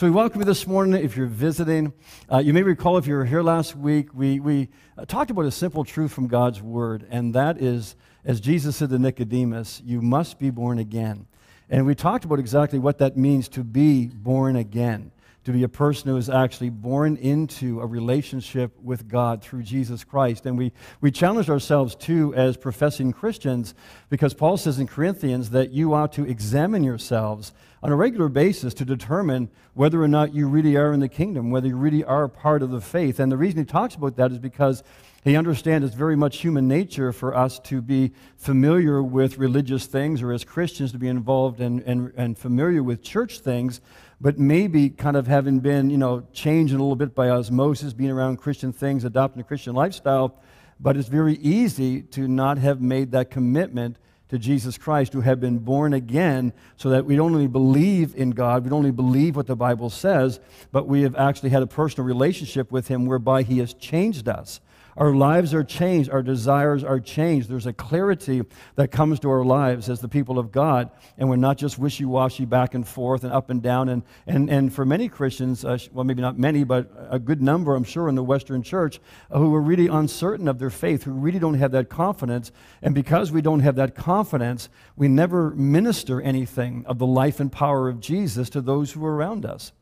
So we welcome you this morning if you're visiting. Uh, you may recall if you were here last week, we, we uh, talked about a simple truth from God's Word, and that is, as Jesus said to Nicodemus, you must be born again. And we talked about exactly what that means to be born again to be a person who is actually born into a relationship with God through Jesus Christ. And we, we challenged ourselves too as professing Christians because Paul says in Corinthians that you ought to examine yourselves on a regular basis to determine whether or not you really are in the kingdom, whether you really are part of the faith. And the reason he talks about that is because he understands it's very much human nature for us to be familiar with religious things or as Christians to be involved and, and, and familiar with church things but maybe kind of having been, you know, changed a little bit by osmosis, being around Christian things, adopting a Christian lifestyle. But it's very easy to not have made that commitment to Jesus Christ, to have been born again, so that we don't only believe in God, we don't only believe what the Bible says, but we have actually had a personal relationship with Him whereby He has changed us. Our lives are changed, our desires are changed. There's a clarity that comes to our lives as the people of God, and we're not just wishy washy back and forth and up and down. And, and, and for many Christians, uh, well, maybe not many, but a good number, I'm sure, in the Western church, uh, who are really uncertain of their faith, who really don't have that confidence. And because we don't have that confidence, we never minister anything of the life and power of Jesus to those who are around us.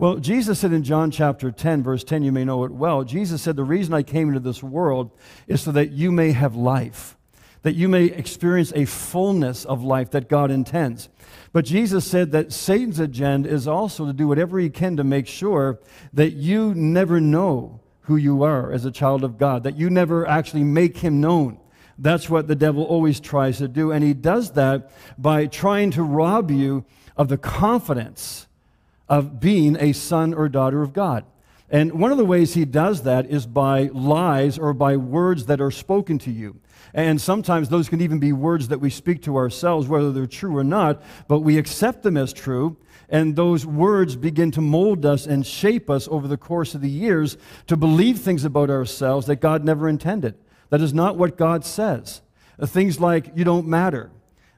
Well, Jesus said in John chapter 10, verse 10, you may know it well. Jesus said, The reason I came into this world is so that you may have life, that you may experience a fullness of life that God intends. But Jesus said that Satan's agenda is also to do whatever he can to make sure that you never know who you are as a child of God, that you never actually make him known. That's what the devil always tries to do. And he does that by trying to rob you of the confidence of being a son or daughter of God. And one of the ways he does that is by lies or by words that are spoken to you. And sometimes those can even be words that we speak to ourselves, whether they're true or not, but we accept them as true. And those words begin to mold us and shape us over the course of the years to believe things about ourselves that God never intended. That is not what God says. Things like, you don't matter.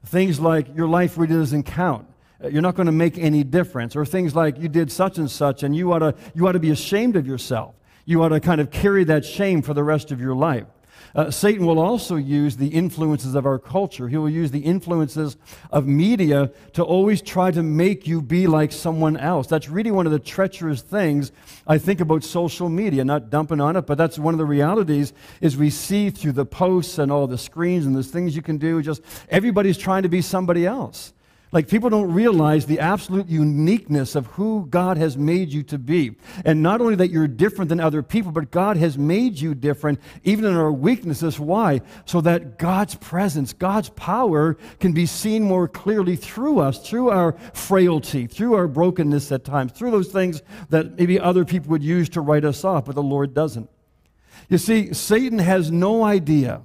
Things like, your life really doesn't count you're not going to make any difference. Or things like you did such and such, and you ought to, you ought to be ashamed of yourself. You ought to kind of carry that shame for the rest of your life. Uh, Satan will also use the influences of our culture. He will use the influences of media to always try to make you be like someone else. That's really one of the treacherous things I think about social media. Not dumping on it, but that's one of the realities is we see through the posts and all the screens and the things you can do. Just everybody's trying to be somebody else. Like people don't realize the absolute uniqueness of who God has made you to be. And not only that you're different than other people, but God has made you different even in our weaknesses. Why? So that God's presence, God's power can be seen more clearly through us, through our frailty, through our brokenness at times, through those things that maybe other people would use to write us off, but the Lord doesn't. You see, Satan has no idea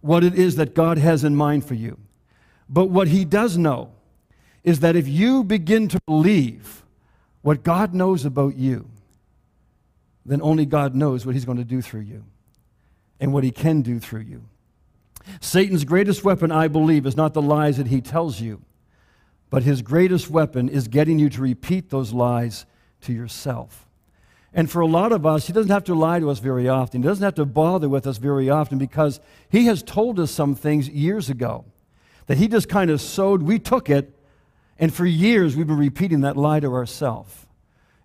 what it is that God has in mind for you. But what he does know is that if you begin to believe what God knows about you, then only God knows what He's going to do through you and what He can do through you. Satan's greatest weapon, I believe, is not the lies that he tells you, but his greatest weapon is getting you to repeat those lies to yourself. And for a lot of us, he doesn't have to lie to us very often. He doesn't have to bother with us very often because he has told us some things years ago that he just kind of sowed. We took it and for years, we've been repeating that lie to ourselves.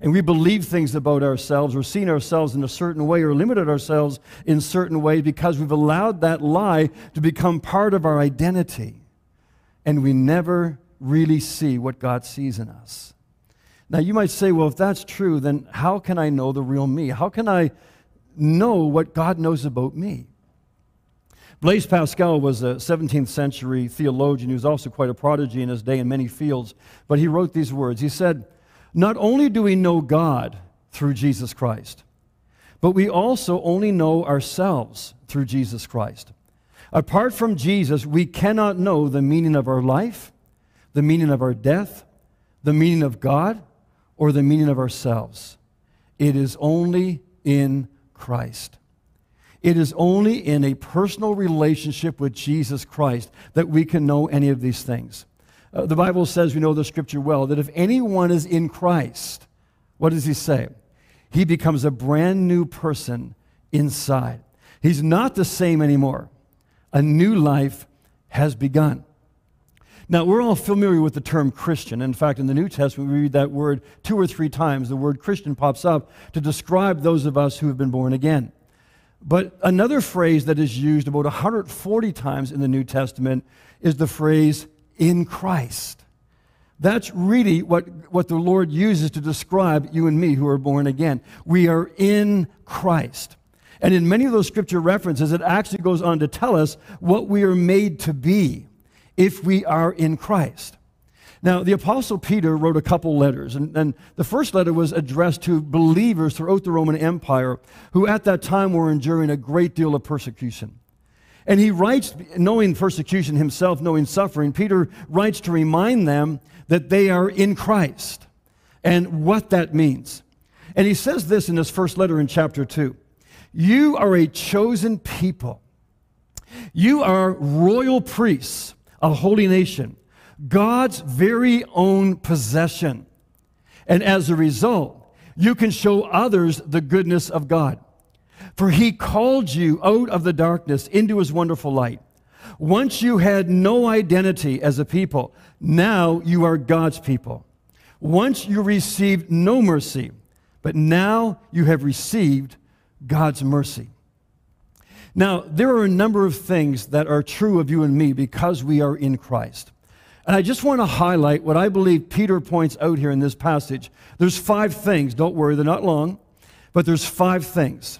And we believe things about ourselves or seen ourselves in a certain way or limited ourselves in certain way because we've allowed that lie to become part of our identity. And we never really see what God sees in us. Now, you might say, well, if that's true, then how can I know the real me? How can I know what God knows about me? Blaise Pascal was a 17th century theologian. He was also quite a prodigy in his day in many fields. But he wrote these words He said, Not only do we know God through Jesus Christ, but we also only know ourselves through Jesus Christ. Apart from Jesus, we cannot know the meaning of our life, the meaning of our death, the meaning of God, or the meaning of ourselves. It is only in Christ. It is only in a personal relationship with Jesus Christ that we can know any of these things. Uh, the Bible says, we know the scripture well, that if anyone is in Christ, what does he say? He becomes a brand new person inside. He's not the same anymore. A new life has begun. Now, we're all familiar with the term Christian. In fact, in the New Testament, we read that word two or three times. The word Christian pops up to describe those of us who have been born again. But another phrase that is used about 140 times in the New Testament is the phrase in Christ. That's really what, what the Lord uses to describe you and me who are born again. We are in Christ. And in many of those scripture references, it actually goes on to tell us what we are made to be if we are in Christ. Now, the Apostle Peter wrote a couple letters, and, and, the first letter was addressed to believers throughout the Roman Empire who at that time were enduring a great deal of persecution. And he writes, knowing persecution himself, knowing suffering, Peter writes to remind them that they are in Christ and what that means. And he says this in his first letter in chapter 2 You are a chosen people, you are royal priests a holy nation, God's very own possession. And as a result, you can show others the goodness of God. For he called you out of the darkness into his wonderful light. Once you had no identity as a people, now you are God's people. Once you received no mercy, but now you have received God's mercy. Now, there are a number of things that are true of you and me because we are in Christ. And I just want to highlight what I believe Peter points out here in this passage. There's five things, don't worry, they're not long, but there's five things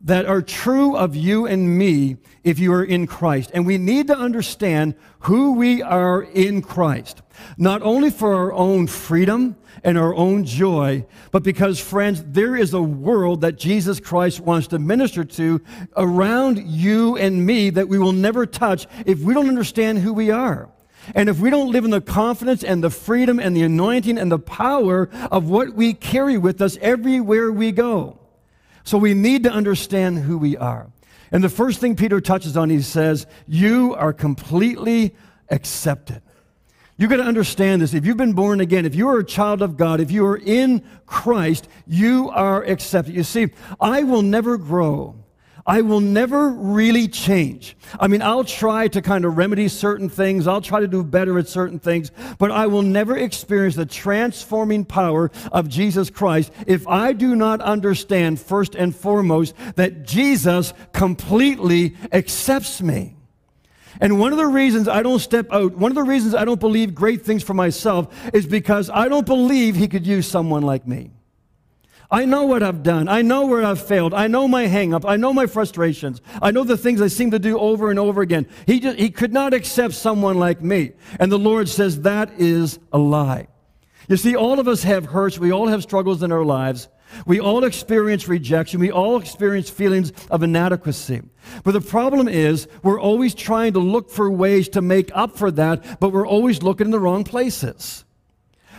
that are true of you and me if you are in Christ. And we need to understand who we are in Christ, not only for our own freedom and our own joy, but because, friends, there is a world that Jesus Christ wants to minister to around you and me that we will never touch if we don't understand who we are. And if we don't live in the confidence and the freedom and the anointing and the power of what we carry with us everywhere we go. So we need to understand who we are. And the first thing Peter touches on, he says, You are completely accepted. You got to understand this. If you've been born again, if you are a child of God, if you are in Christ, you are accepted. You see, I will never grow. I will never really change. I mean, I'll try to kind of remedy certain things. I'll try to do better at certain things, but I will never experience the transforming power of Jesus Christ if I do not understand first and foremost that Jesus completely accepts me. And one of the reasons I don't step out, one of the reasons I don't believe great things for myself is because I don't believe he could use someone like me. I know what I've done. I know where I've failed. I know my hangup. I know my frustrations. I know the things I seem to do over and over again. He, just, he could not accept someone like me. And the Lord says that is a lie. You see, all of us have hurts. We all have struggles in our lives. We all experience rejection. We all experience feelings of inadequacy. But the problem is, we're always trying to look for ways to make up for that, but we're always looking in the wrong places.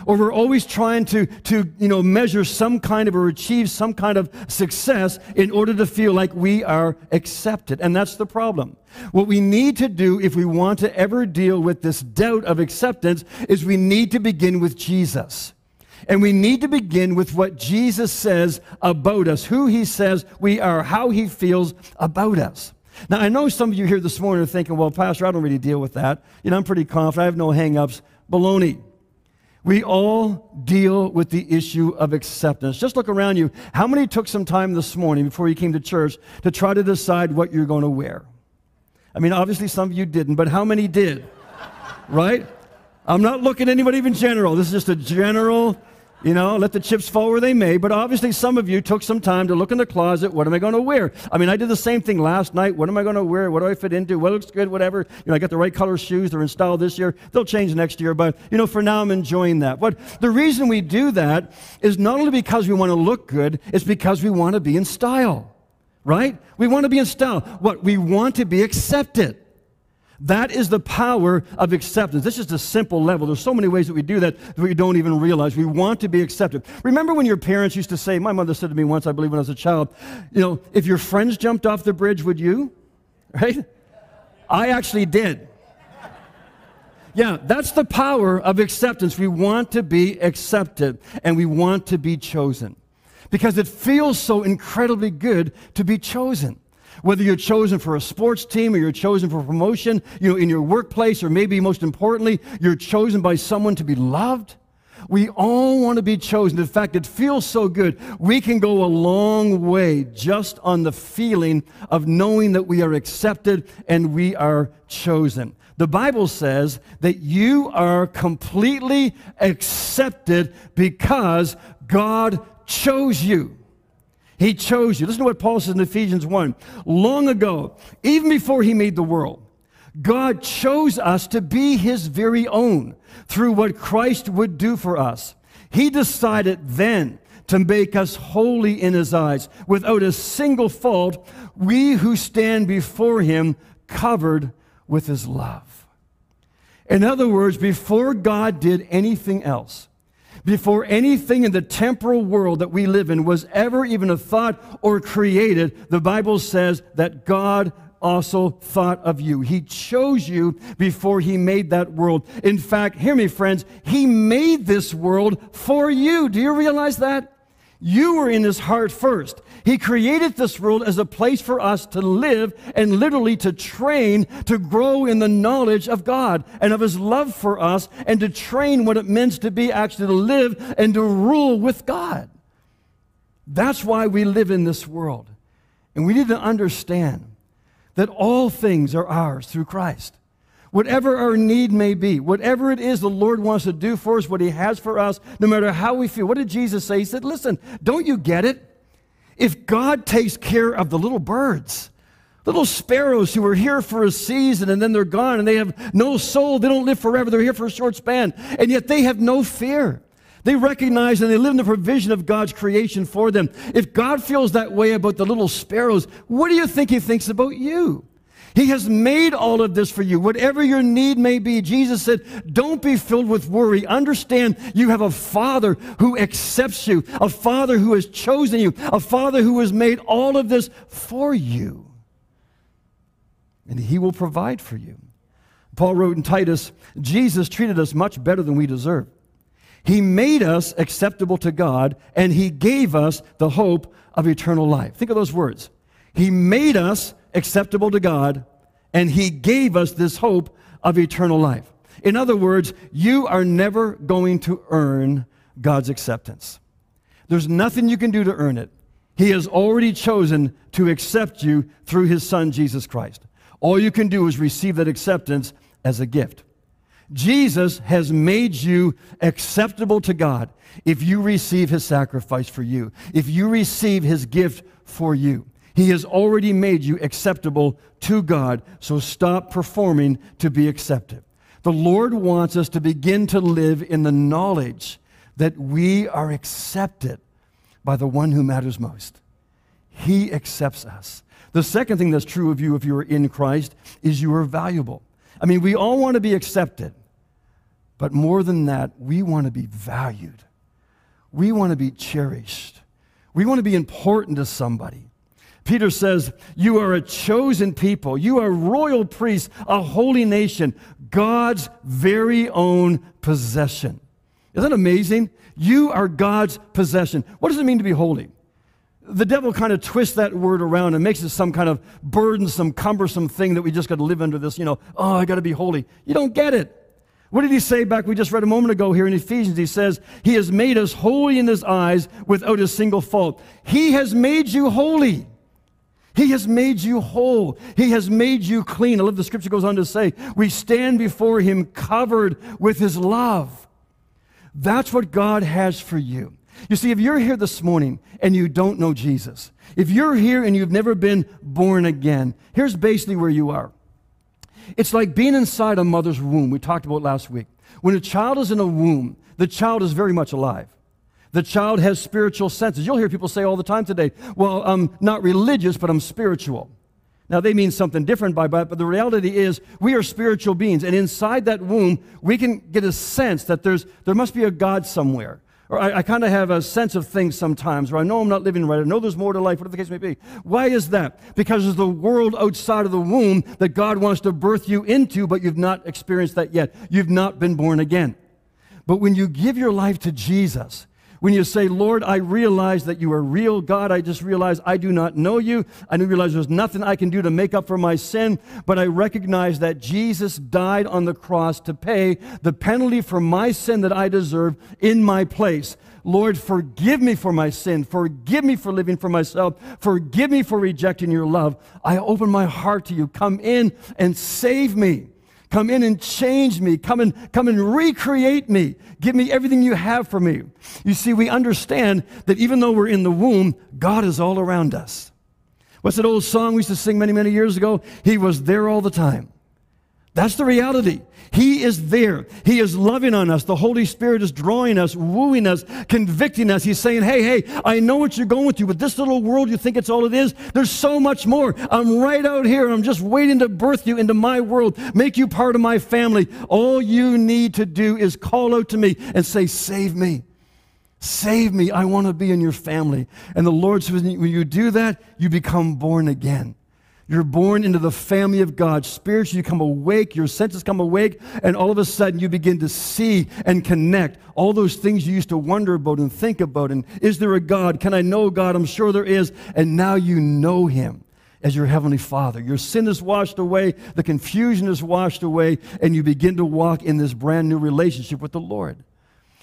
Or we're always trying to, to you know, measure some kind of or achieve some kind of success in order to feel like we are accepted. And that's the problem. What we need to do if we want to ever deal with this doubt of acceptance is we need to begin with Jesus. And we need to begin with what Jesus says about us, who he says we are, how he feels about us. Now, I know some of you here this morning are thinking, well, Pastor, I don't really deal with that. You know, I'm pretty confident. I have no hang ups. Baloney. We all deal with the issue of acceptance. Just look around you. How many took some time this morning before you came to church to try to decide what you're going to wear? I mean, obviously some of you didn't, but how many did? right? I'm not looking at anybody in general. This is just a general you know, let the chips fall where they may. But obviously, some of you took some time to look in the closet. What am I going to wear? I mean, I did the same thing last night. What am I going to wear? What do I fit into? What looks good? Whatever. You know, I got the right color shoes. They're in style this year. They'll change next year. But, you know, for now, I'm enjoying that. But the reason we do that is not only because we want to look good, it's because we want to be in style, right? We want to be in style. What? We want to be accepted. That is the power of acceptance. This is a simple level. There's so many ways that we do that that we don't even realize. We want to be accepted. Remember when your parents used to say, my mother said to me once, I believe when I was a child, you know, if your friends jumped off the bridge, would you? Right? I actually did. Yeah, that's the power of acceptance. We want to be accepted and we want to be chosen because it feels so incredibly good to be chosen. Whether you're chosen for a sports team or you're chosen for promotion, you know, in your workplace, or maybe most importantly, you're chosen by someone to be loved. We all want to be chosen. In fact, it feels so good. We can go a long way just on the feeling of knowing that we are accepted and we are chosen. The Bible says that you are completely accepted because God chose you. He chose you. Listen to what Paul says in Ephesians 1. Long ago, even before he made the world, God chose us to be his very own through what Christ would do for us. He decided then to make us holy in his eyes, without a single fault, we who stand before him covered with his love. In other words, before God did anything else, before anything in the temporal world that we live in was ever even a thought or created, the Bible says that God also thought of you. He chose you before he made that world. In fact, hear me, friends, he made this world for you. Do you realize that? You were in his heart first. He created this world as a place for us to live and literally to train to grow in the knowledge of God and of his love for us and to train what it means to be actually to live and to rule with God. That's why we live in this world. And we need to understand that all things are ours through Christ. Whatever our need may be, whatever it is the Lord wants to do for us, what He has for us, no matter how we feel. What did Jesus say? He said, Listen, don't you get it? If God takes care of the little birds, little sparrows who are here for a season and then they're gone and they have no soul, they don't live forever, they're here for a short span, and yet they have no fear. They recognize and they live in the provision of God's creation for them. If God feels that way about the little sparrows, what do you think He thinks about you? He has made all of this for you. Whatever your need may be, Jesus said, don't be filled with worry. Understand you have a Father who accepts you, a Father who has chosen you, a Father who has made all of this for you. And He will provide for you. Paul wrote in Titus, Jesus treated us much better than we deserve. He made us acceptable to God, and He gave us the hope of eternal life. Think of those words. He made us acceptable to God, and He gave us this hope of eternal life. In other words, you are never going to earn God's acceptance. There's nothing you can do to earn it. He has already chosen to accept you through His Son, Jesus Christ. All you can do is receive that acceptance as a gift. Jesus has made you acceptable to God if you receive His sacrifice for you, if you receive His gift for you. He has already made you acceptable to God, so stop performing to be accepted. The Lord wants us to begin to live in the knowledge that we are accepted by the one who matters most. He accepts us. The second thing that's true of you if you are in Christ is you are valuable. I mean, we all want to be accepted, but more than that, we want to be valued. We want to be cherished. We want to be important to somebody. Peter says, You are a chosen people. You are royal priests, a holy nation, God's very own possession. Isn't that amazing? You are God's possession. What does it mean to be holy? The devil kind of twists that word around and makes it some kind of burdensome, cumbersome thing that we just got to live under this, you know, oh, I got to be holy. You don't get it. What did he say back? We just read a moment ago here in Ephesians. He says, He has made us holy in His eyes without a single fault. He has made you holy. He has made you whole. He has made you clean. I love the scripture goes on to say, we stand before him covered with his love. That's what God has for you. You see, if you're here this morning and you don't know Jesus, if you're here and you've never been born again, here's basically where you are. It's like being inside a mother's womb. We talked about last week. When a child is in a womb, the child is very much alive. The child has spiritual senses. You'll hear people say all the time today, well, I'm not religious, but I'm spiritual. Now, they mean something different by that, but the reality is we are spiritual beings. And inside that womb, we can get a sense that there's, there must be a God somewhere. Or I, I kind of have a sense of things sometimes, or I know I'm not living right. I know there's more to life, whatever the case may be. Why is that? Because there's the world outside of the womb that God wants to birth you into, but you've not experienced that yet. You've not been born again. But when you give your life to Jesus, when you say, Lord, I realize that you are real. God, I just realize I do not know you. I do realize there's nothing I can do to make up for my sin, but I recognize that Jesus died on the cross to pay the penalty for my sin that I deserve in my place. Lord, forgive me for my sin. Forgive me for living for myself. Forgive me for rejecting your love. I open my heart to you. Come in and save me. Come in and change me. Come and, come and recreate me. Give me everything you have for me. You see, we understand that even though we're in the womb, God is all around us. What's that old song we used to sing many, many years ago? He was there all the time. That's the reality. He is there. He is loving on us. The Holy Spirit is drawing us, wooing us, convicting us. He's saying, Hey, hey, I know what you're going through, but this little world, you think it's all it is? There's so much more. I'm right out here, and I'm just waiting to birth you into my world, make you part of my family. All you need to do is call out to me and say, Save me. Save me. I want to be in your family. And the Lord says, when you do that, you become born again. You're born into the family of God. Spiritually, you come awake, your senses come awake, and all of a sudden you begin to see and connect all those things you used to wonder about and think about. And is there a God? Can I know God? I'm sure there is. And now you know Him as your Heavenly Father. Your sin is washed away, the confusion is washed away, and you begin to walk in this brand new relationship with the Lord.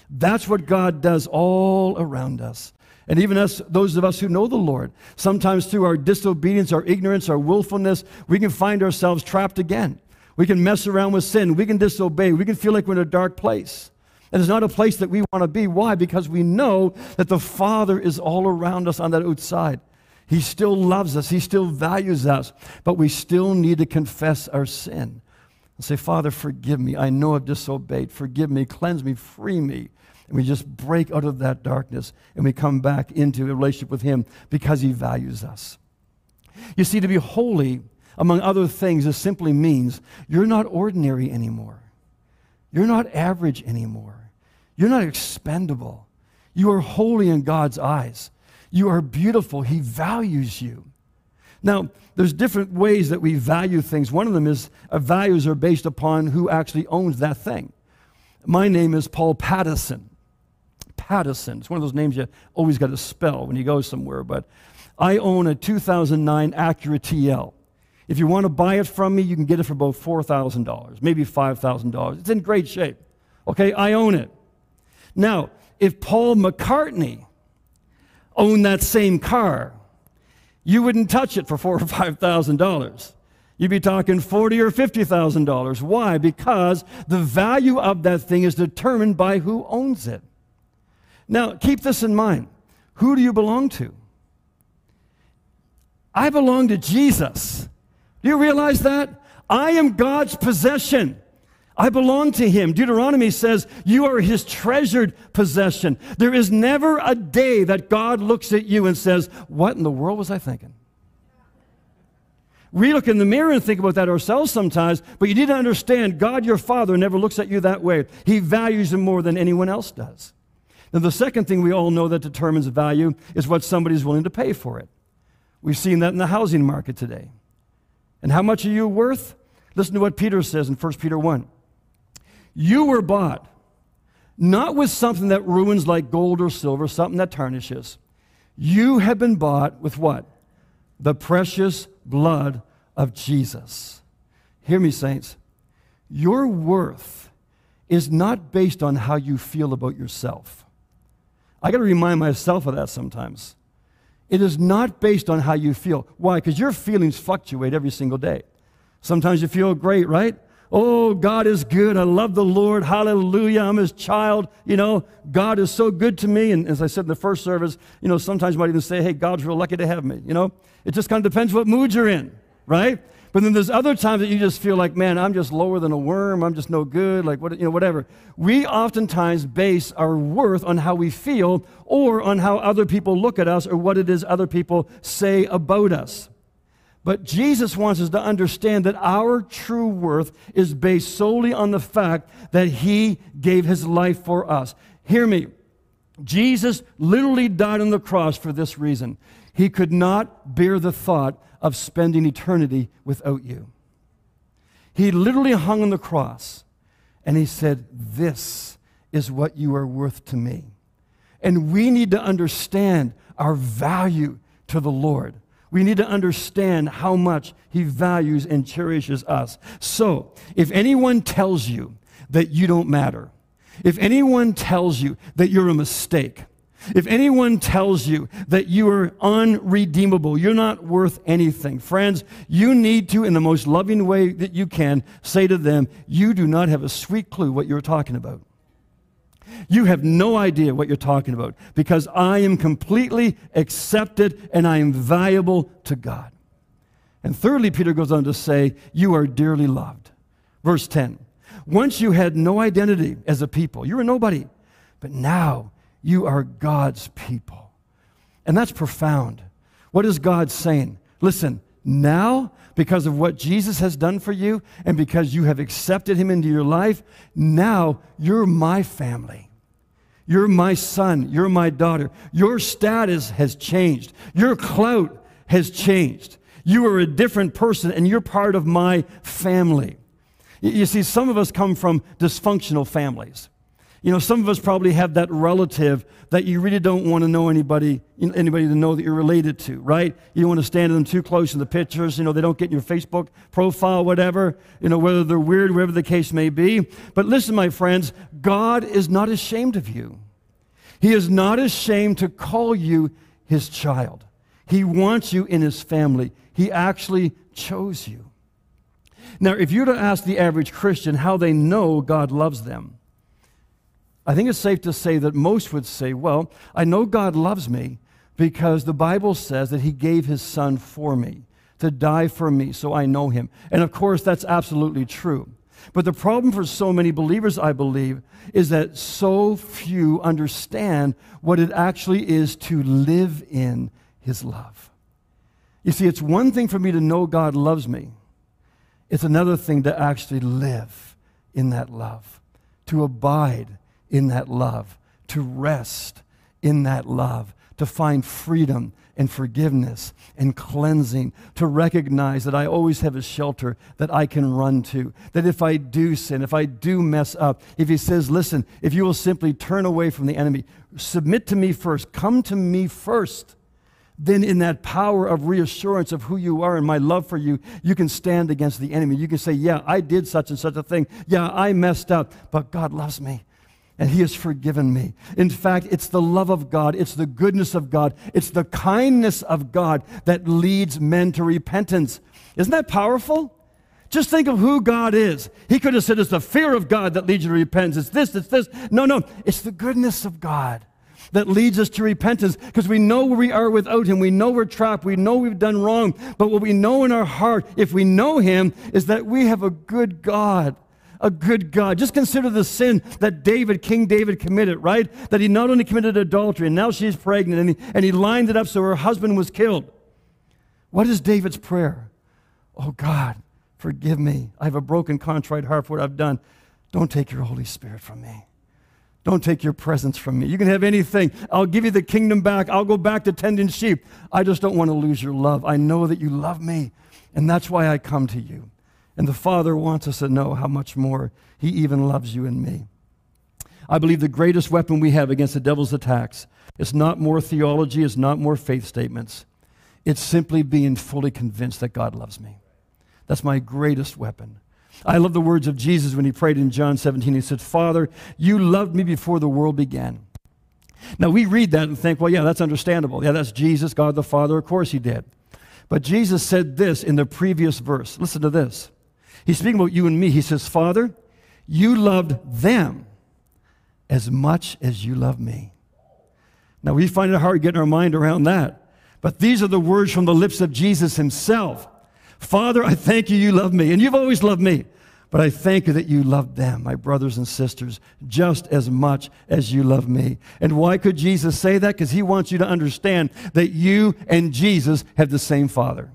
That's what God does all around us. And even us, those of us who know the Lord, sometimes through our disobedience, our ignorance, our willfulness, we can find ourselves trapped again. We can mess around with sin. We can disobey. We can feel like we're in a dark place. And it's not a place that we want to be. Why? Because we know that the Father is all around us on that outside. He still loves us. He still values us. But we still need to confess our sin and say, Father, forgive me. I know I've disobeyed. Forgive me. Cleanse me. Free me. And we just break out of that darkness and we come back into a relationship with Him because He values us. You see, to be holy, among other things, this simply means you're not ordinary anymore. You're not average anymore. You're not expendable. You are holy in God's eyes. You are beautiful. He values you. Now, there's different ways that we value things. One of them is uh, values are based upon who actually owns that thing. My name is Paul Pattison. Pattison. It's one of those names you always got to spell when you go somewhere. But I own a 2009 Acura TL. If you want to buy it from me, you can get it for about $4,000, maybe $5,000. It's in great shape. Okay, I own it. Now, if Paul McCartney owned that same car, you wouldn't touch it for four or five thousand dollars. You'd be talking forty or fifty thousand dollars. Why? Because the value of that thing is determined by who owns it. Now, keep this in mind. Who do you belong to? I belong to Jesus. Do you realize that? I am God's possession. I belong to him. Deuteronomy says, You are his treasured possession. There is never a day that God looks at you and says, What in the world was I thinking? We look in the mirror and think about that ourselves sometimes, but you need to understand God, your Father, never looks at you that way. He values you more than anyone else does. Now, the second thing we all know that determines value is what somebody's willing to pay for it. We've seen that in the housing market today. And how much are you worth? Listen to what Peter says in 1 Peter 1. You were bought not with something that ruins like gold or silver, something that tarnishes. You have been bought with what? The precious blood of Jesus. Hear me, saints. Your worth is not based on how you feel about yourself. I got to remind myself of that sometimes. It is not based on how you feel. Why? Because your feelings fluctuate every single day. Sometimes you feel great, right? Oh, God is good. I love the Lord. Hallelujah. I'm his child. You know, God is so good to me. And as I said in the first service, you know, sometimes you might even say, hey, God's real lucky to have me. You know, it just kind of depends what mood you're in, right? But then there's other times that you just feel like, man, I'm just lower than a worm. I'm just no good. Like, what, you know, whatever. We oftentimes base our worth on how we feel or on how other people look at us or what it is other people say about us. But Jesus wants us to understand that our true worth is based solely on the fact that He gave His life for us. Hear me. Jesus literally died on the cross for this reason. He could not bear the thought of spending eternity without you. He literally hung on the cross and he said, This is what you are worth to me. And we need to understand our value to the Lord. We need to understand how much he values and cherishes us. So, if anyone tells you that you don't matter, if anyone tells you that you're a mistake, if anyone tells you that you are unredeemable, you're not worth anything, friends, you need to, in the most loving way that you can, say to them, You do not have a sweet clue what you're talking about. You have no idea what you're talking about because I am completely accepted and I am valuable to God. And thirdly, Peter goes on to say, You are dearly loved. Verse 10 Once you had no identity as a people, you were nobody, but now you are God's people. And that's profound. What is God saying? Listen, now, because of what Jesus has done for you and because you have accepted him into your life, now you're my family. You're my son. You're my daughter. Your status has changed. Your clout has changed. You are a different person and you're part of my family. You see, some of us come from dysfunctional families. You know, some of us probably have that relative that you really don't want to know anybody, anybody to know that you're related to, right? You don't want to stand to them too close in the pictures. You know, they don't get in your Facebook profile, whatever, you know, whether they're weird, whatever the case may be. But listen, my friends, God is not ashamed of you. He is not ashamed to call you his child. He wants you in his family. He actually chose you. Now, if you were to ask the average Christian how they know God loves them, I think it's safe to say that most would say, Well, I know God loves me because the Bible says that He gave His Son for me, to die for me, so I know Him. And of course, that's absolutely true. But the problem for so many believers, I believe, is that so few understand what it actually is to live in His love. You see, it's one thing for me to know God loves me, it's another thing to actually live in that love, to abide in that love, to rest in that love, to find freedom and forgiveness and cleansing, to recognize that I always have a shelter that I can run to. That if I do sin, if I do mess up, if He says, listen, if you will simply turn away from the enemy, submit to me first, come to me first, then in that power of reassurance of who you are and my love for you, you can stand against the enemy. You can say, yeah, I did such and such a thing. Yeah, I messed up, but God loves me and He has forgiven me. In fact, it's the love of God, it's the goodness of God, it's the kindness of God that leads men to repentance. Isn't that powerful? Just think of who God is. He could have said it's the fear of God that leads you to repentance. It's this, it's this. No, no, it's the goodness of God that leads us to repentance because we know we are without Him. We know we're trapped. We know we've done wrong. But what we know in our heart, if we know Him, is that we have a good God a good God. Just consider the sin that David, King David, committed, right? That he not only committed adultery, and now she's pregnant, and he, and he lined it up so her husband was killed. What is David's prayer? Oh God, forgive me. I have a broken, contrite heart for what I've done. Don't take your Holy Spirit from me. Don't take your presence from me. You can have anything. I'll give you the kingdom back. I'll go back to tending sheep. I just don't want to lose your love. I know that you love me, and that's why I come to you. And the Father wants us to know how much more He even loves you and me. I believe the greatest weapon we have against the devil's attacks is not more theology, it's not more faith statements. It's simply being fully convinced that God loves me. That's my greatest weapon. I love the words of Jesus when he prayed in John 17. He said, Father, you loved me before the world began. Now we read that and think, well, yeah, that's understandable. Yeah, that's Jesus, God the Father. Of course he did. But Jesus said this in the previous verse. Listen to this. He's speaking about you and me. He says, Father, you loved them as much as you love me. Now, we find it hard getting our mind around that. But these are the words from the lips of Jesus himself. Father, I thank you, you love me. And you've always loved me. But I thank you that you love them, my brothers and sisters, just as much as you love me. And why could Jesus say that? Because he wants you to understand that you and Jesus have the same Father.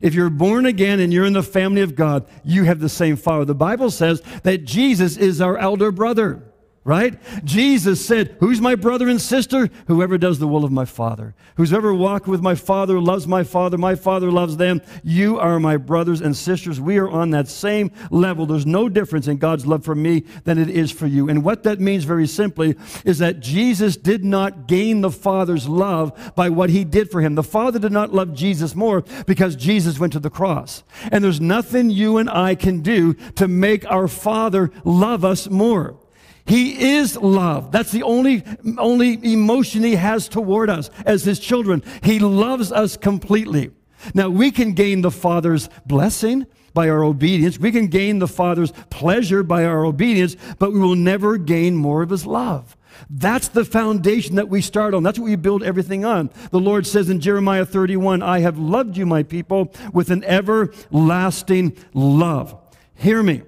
If you're born again and you're in the family of God, you have the same Father. The Bible says that Jesus is our elder brother. Right? Jesus said, Who's my brother and sister? Whoever does the will of my Father. Whoever walked with my Father loves my Father. My Father loves them. You are my brothers and sisters. We are on that same level. There's no difference in God's love for me than it is for you. And what that means very simply is that Jesus did not gain the Father's love by what he did for him. The Father did not love Jesus more because Jesus went to the cross. And there's nothing you and I can do to make our Father love us more. He is love. That's the only, only emotion he has toward us as his children. He loves us completely. Now, we can gain the Father's blessing by our obedience. We can gain the Father's pleasure by our obedience, but we will never gain more of his love. That's the foundation that we start on. That's what we build everything on. The Lord says in Jeremiah 31, I have loved you, my people, with an everlasting love. Hear me.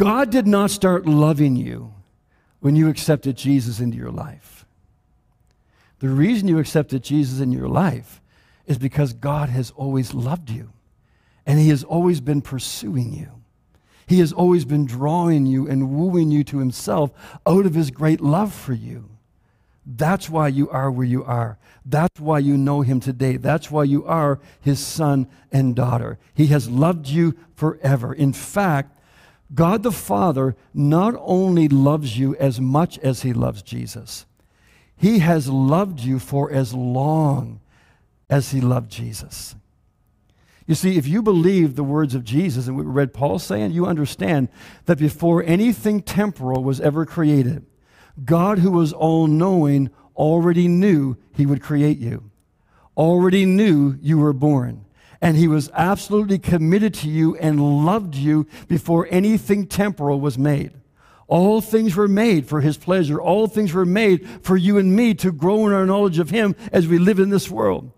God did not start loving you when you accepted Jesus into your life. The reason you accepted Jesus in your life is because God has always loved you and He has always been pursuing you. He has always been drawing you and wooing you to Himself out of His great love for you. That's why you are where you are. That's why you know Him today. That's why you are His son and daughter. He has loved you forever. In fact, God the Father not only loves you as much as he loves Jesus, he has loved you for as long as he loved Jesus. You see, if you believe the words of Jesus and we read Paul saying, you understand that before anything temporal was ever created, God, who was all knowing, already knew he would create you, already knew you were born and he was absolutely committed to you and loved you before anything temporal was made. All things were made for his pleasure. All things were made for you and me to grow in our knowledge of him as we live in this world.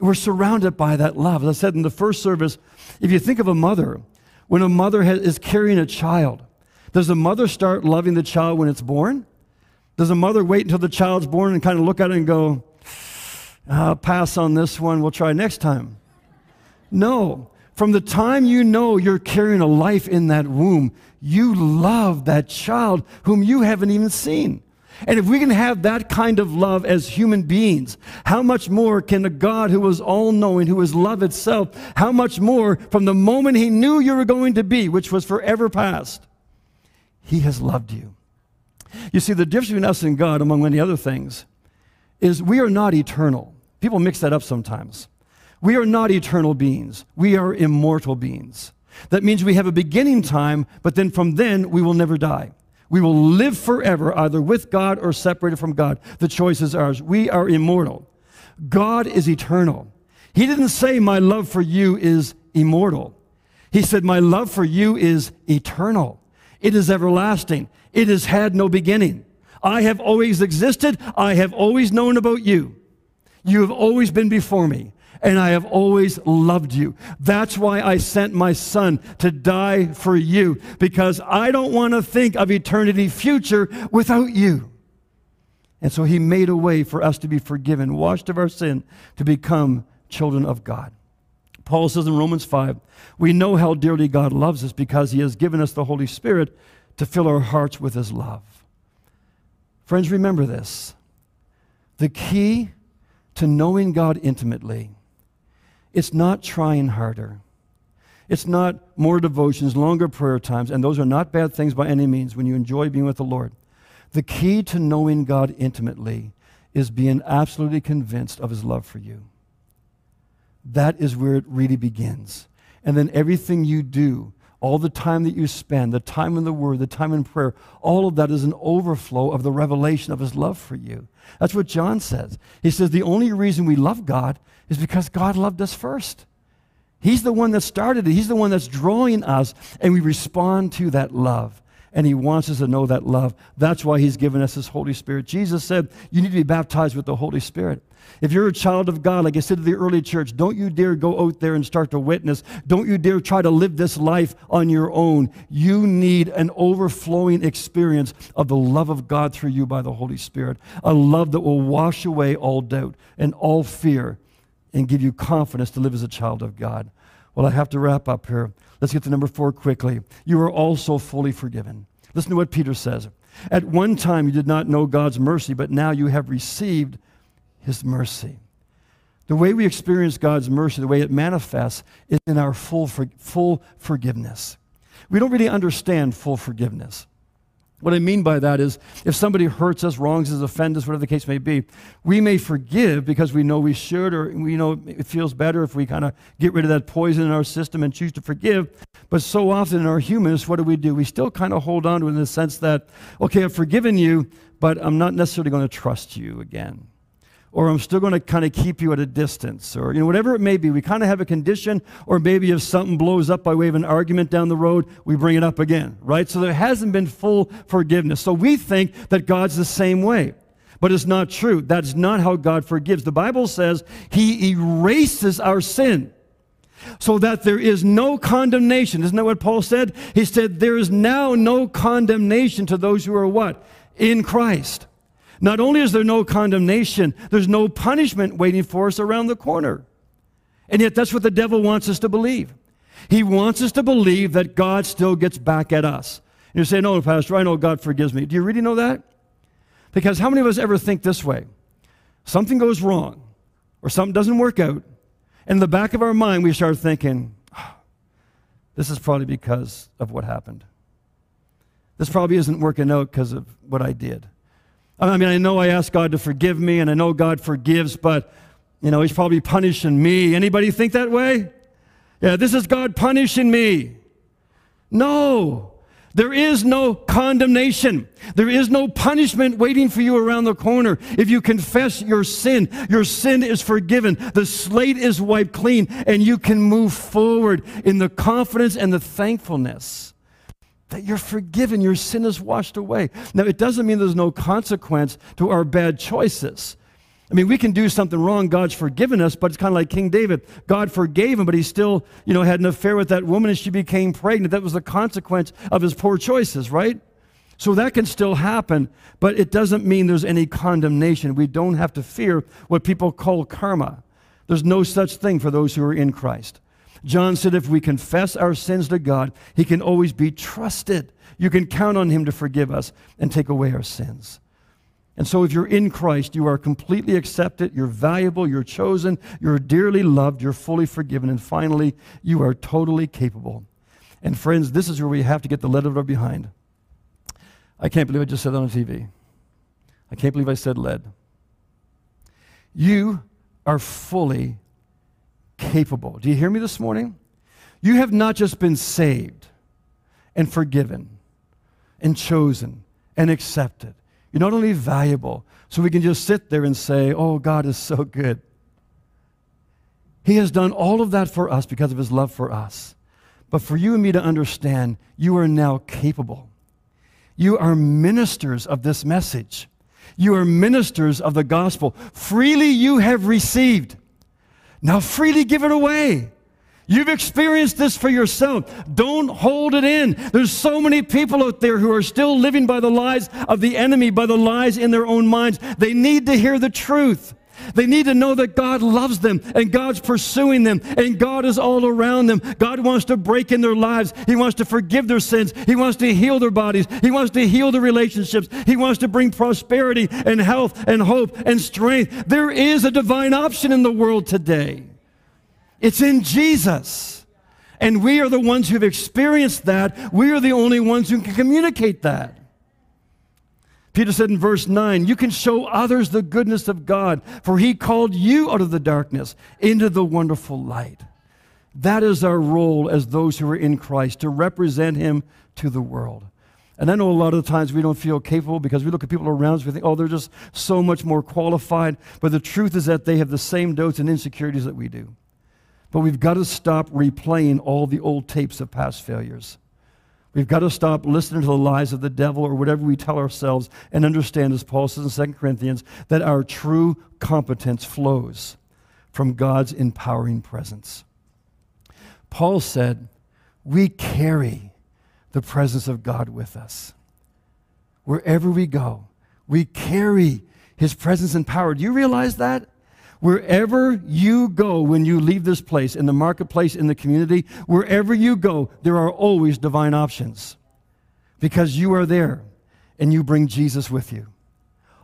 We're surrounded by that love. As I said in the first service, if you think of a mother, when a mother has, is carrying a child, does the mother start loving the child when it's born? Does a mother wait until the child's born and kind of look at it and go, I'll pass on this one, we'll try next time? No. From the time you know you're carrying a life in that womb, you love that child whom you haven't even seen. And if we can have that kind of love as human beings, how much more can a God who is all knowing, who is love itself, how much more from the moment he knew you were going to be, which was forever past, he has loved you. You see, the difference between us and God, among many other things, is we are not eternal. People mix that up sometimes. We are not eternal beings, we are immortal beings. That means we have a beginning time, but then from then we will never die. We will live forever, either with God or separated from God. The choice is ours. We are immortal. God is eternal. He didn't say, My love for you is immortal. He said, My love for you is eternal. It is everlasting. It has had no beginning. I have always existed. I have always known about you. You have always been before me and I have always loved you. That's why I sent my son to die for you, because I don't want to think of eternity future without you. And so he made a way for us to be forgiven, washed of our sin, to become children of God. Paul says in Romans 5, we know how dearly God loves us because he has given us the Holy Spirit to fill our hearts with his love. Friends, remember this. The key to knowing God intimately it's not trying harder. It's not more devotions, longer prayer times, and those are not bad things by any means when you enjoy being with the Lord. The key to knowing God intimately is being absolutely convinced of his love for you. That is where it really begins. And then everything you do, all the time that you spend, the time in the Word, the time in prayer, all of that is an overflow of the revelation of His love for you. That's what John says. He says the only reason we love God is because God loved us first. He's the one that started it, He's the one that's drawing us, and we respond to that love. And He wants us to know that love. That's why He's given us His Holy Spirit. Jesus said, You need to be baptized with the Holy Spirit. If you're a child of God, like I said to the early church, don't you dare go out there and start to witness. Don't you dare try to live this life on your own. You need an overflowing experience of the love of God through you by the Holy Spirit, a love that will wash away all doubt and all fear and give you confidence to live as a child of God. Well, I have to wrap up here. Let's get to number four quickly. You are also fully forgiven. Listen to what Peter says. At one time you did not know God's mercy, but now you have received his mercy. The way we experience God's mercy, the way it manifests, is in our full, for, full forgiveness. We don't really understand full forgiveness. What I mean by that is if somebody hurts us, wrongs us, offends us, whatever the case may be, we may forgive because we know we should, or we know it feels better if we kind of get rid of that poison in our system and choose to forgive. But so often in our humanness, what do we do? We still kind of hold on to it in the sense that, okay, I've forgiven you, but I'm not necessarily going to trust you again or I'm still going to kind of keep you at a distance, or you know, whatever it may be. We kind of have a condition, or maybe if something blows up by way of an argument down the road, we bring it up again, right? So there hasn't been full forgiveness. So we think that God's the same way. But it's not true. That's not how God forgives. The Bible says He erases our sin so that there is no condemnation. Isn't that what Paul said? He said, There is now no condemnation to those who are what? In Christ. Not only is there no condemnation, there's no punishment waiting for us around the corner. And yet, that's what the devil wants us to believe. He wants us to believe that God still gets back at us. And you say, No, Pastor, I know God forgives me. Do you really know that? Because how many of us ever think this way? Something goes wrong, or something doesn't work out. And in the back of our mind, we start thinking, oh, This is probably because of what happened. This probably isn't working out because of what I did. I mean, I know I asked God to forgive me, and I know God forgives, but, you know, He's probably punishing me. Anybody think that way? Yeah, this is God punishing me. No. There is no condemnation. There is no punishment waiting for you around the corner. If you confess your sin, your sin is forgiven. The slate is wiped clean, and you can move forward in the confidence and the thankfulness that you're forgiven, your sin is washed away. Now, it doesn't mean there's no consequence to our bad choices. I mean, we can do something wrong, God's forgiven us, but it's kind of like King David. God forgave him, but he still, you know, had an affair with that woman and she became pregnant. That was the consequence of his poor choices, right? So that can still happen, but it doesn't mean there's any condemnation. We don't have to fear what people call karma. There's no such thing for those who are in Christ. John said, if we confess our sins to God, He can always be trusted. You can count on Him to forgive us and take away our sins. And so, if you're in Christ, you are completely accepted, you're valuable, you're chosen, you're dearly loved, you're fully forgiven, and finally, you are totally capable. And, friends, this is where we have to get the lead of behind. I can't believe I just said that on TV. I can't believe I said lead. You are fully capable. Do you hear me this morning? You have not just been saved and forgiven and chosen and accepted. You're not only valuable, so we can just sit there and say, Oh, God is so good. He has done all of that for us because of his love for us. But for you and me to understand, you are now capable. You are ministers of this message. You are ministers of the gospel. Freely you have received. Now freely give it away. You've experienced this for yourself. Don't hold it in. There's so many people out there who are still living by the lies of the enemy, by the lies in their own minds. They need to hear the truth. They need to know that God loves them and God's pursuing them and God is all around them. God wants to break in their lives. He wants to forgive their sins. He wants to heal their bodies. He wants to heal their relationships. He wants to bring prosperity and health and hope and strength. There is a divine option in the world today. It's in Jesus. And we are the ones who've experienced that. We are the only ones who can communicate that. Peter said in verse 9, You can show others the goodness of God, for he called you out of the darkness into the wonderful light. That is our role as those who are in Christ, to represent him to the world. And I know a lot of the times we don't feel capable because we look at people around us, we think, oh, they're just so much more qualified. But the truth is that they have the same doubts and insecurities that we do. But we've got to stop replaying all the old tapes of past failures. We've got to stop listening to the lies of the devil or whatever we tell ourselves and understand, as Paul says in 2 Corinthians, that our true competence flows from God's empowering presence. Paul said, We carry the presence of God with us. Wherever we go, we carry his presence and power. Do you realize that? Wherever you go when you leave this place, in the marketplace, in the community, wherever you go, there are always divine options. because you are there and you bring Jesus with you.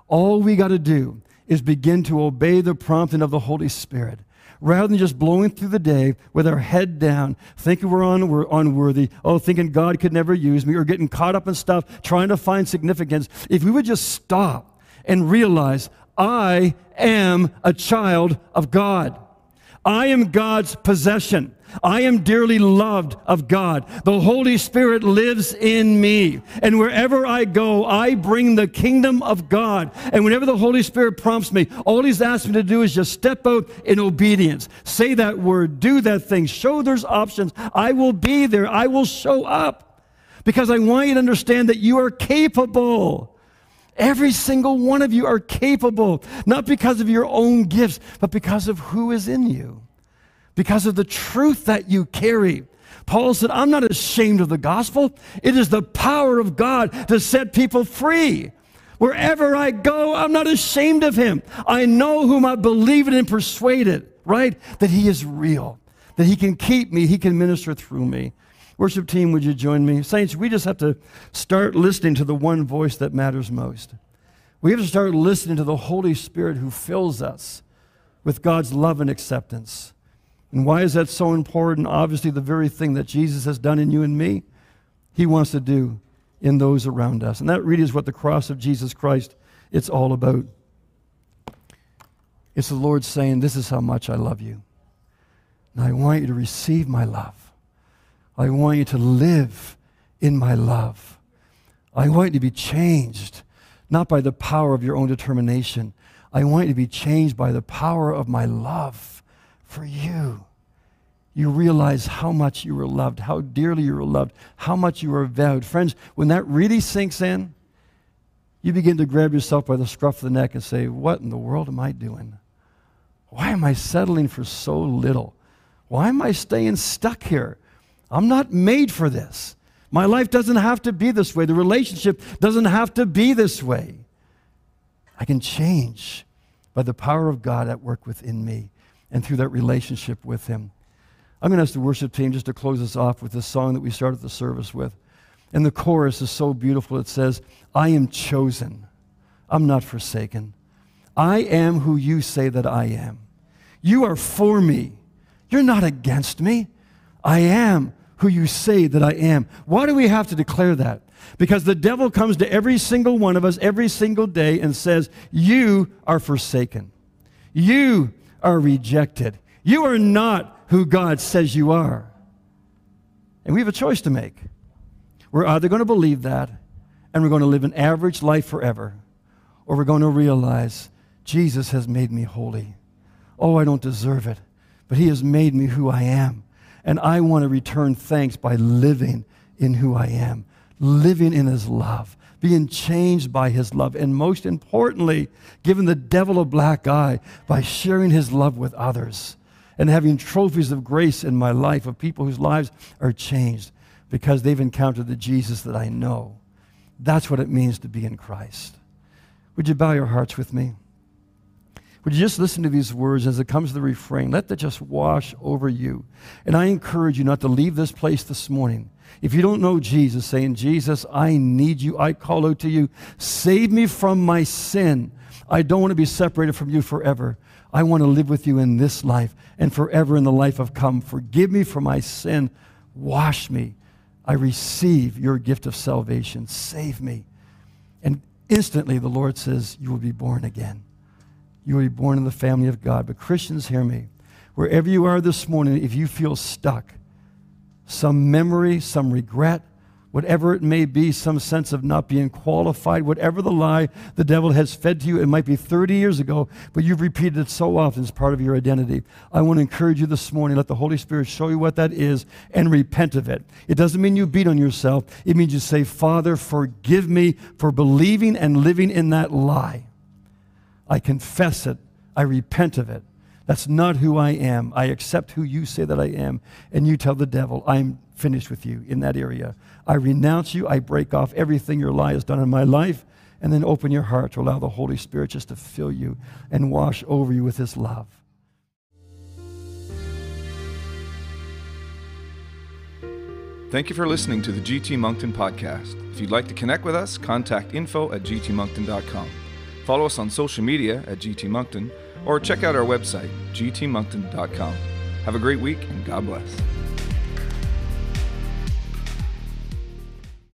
All we got to do is begin to obey the prompting of the Holy Spirit rather than just blowing through the day with our head down, thinking we're, un- we're unworthy, oh, thinking God could never use me, or getting caught up in stuff, trying to find significance. If we would just stop and realize, I am a child of God. I am God's possession. I am dearly loved of God. The Holy Spirit lives in me. And wherever I go, I bring the kingdom of God. And whenever the Holy Spirit prompts me, all He's asked me to do is just step out in obedience. Say that word, do that thing, show there's options. I will be there, I will show up. Because I want you to understand that you are capable. Every single one of you are capable, not because of your own gifts, but because of who is in you because of the truth that you carry. Paul said, I'm not ashamed of the gospel. It is the power of God to set people free. Wherever I go, I'm not ashamed of him. I know whom I believe in and persuaded, right? That he is real, that he can keep me, he can minister through me. Worship team, would you join me? Saints, we just have to start listening to the one voice that matters most. We have to start listening to the Holy Spirit who fills us with God's love and acceptance. And why is that so important? Obviously, the very thing that Jesus has done in you and me, he wants to do in those around us. And that really is what the cross of Jesus Christ it's all about. It's the Lord saying, "This is how much I love you. And I want you to receive my love. I want you to live in my love. I want you to be changed not by the power of your own determination. I want you to be changed by the power of my love." for you. You realize how much you were loved, how dearly you were loved, how much you were valued. Friends, when that really sinks in, you begin to grab yourself by the scruff of the neck and say, What in the world am I doing? Why am I settling for so little? Why am I staying stuck here? I'm not made for this. My life doesn't have to be this way. The relationship doesn't have to be this way. I can change by the power of God at work within me and through that relationship with Him. I'm going to ask the worship team just to close us off with this song that we started the service with. And the chorus is so beautiful. It says, I am chosen. I'm not forsaken. I am who you say that I am. You are for me. You're not against me. I am who you say that I am. Why do we have to declare that? Because the devil comes to every single one of us every single day and says, You are forsaken. You are rejected. You are not who God says you are. And we have a choice to make. We're either going to believe that and we're going to live an average life forever, or we're going to realize Jesus has made me holy. Oh, I don't deserve it, but He has made me who I am. And I want to return thanks by living in who I am, living in His love, being changed by his love, and most importantly, giving the devil a black eye by sharing his love with others and having trophies of grace in my life of people whose lives are changed because they've encountered the Jesus that I know. That's what it means to be in Christ. Would you bow your hearts with me? Would you just listen to these words as it comes to the refrain? Let that just wash over you. And I encourage you not to leave this place this morning if you don't know Jesus, saying, Jesus, I need you, I call out to you, save me from my sin. I don't want to be separated from you forever. I want to live with you in this life and forever in the life of come. Forgive me for my sin. Wash me. I receive your gift of salvation. Save me. And instantly the Lord says, You will be born again. You will be born in the family of God. But Christians, hear me. Wherever you are this morning, if you feel stuck, some memory, some regret, whatever it may be, some sense of not being qualified, whatever the lie the devil has fed to you, it might be 30 years ago, but you've repeated it so often as part of your identity. I want to encourage you this morning, let the Holy Spirit show you what that is and repent of it. It doesn't mean you beat on yourself, it means you say, Father, forgive me for believing and living in that lie. I confess it, I repent of it. That's not who I am. I accept who you say that I am. And you tell the devil, I'm finished with you in that area. I renounce you. I break off everything your lie has done in my life. And then open your heart to allow the Holy Spirit just to fill you and wash over you with his love. Thank you for listening to the GT Moncton podcast. If you'd like to connect with us, contact info at gtmoncton.com. Follow us on social media at GT Moncton or check out our website, gtmoncton.com. Have a great week and God bless.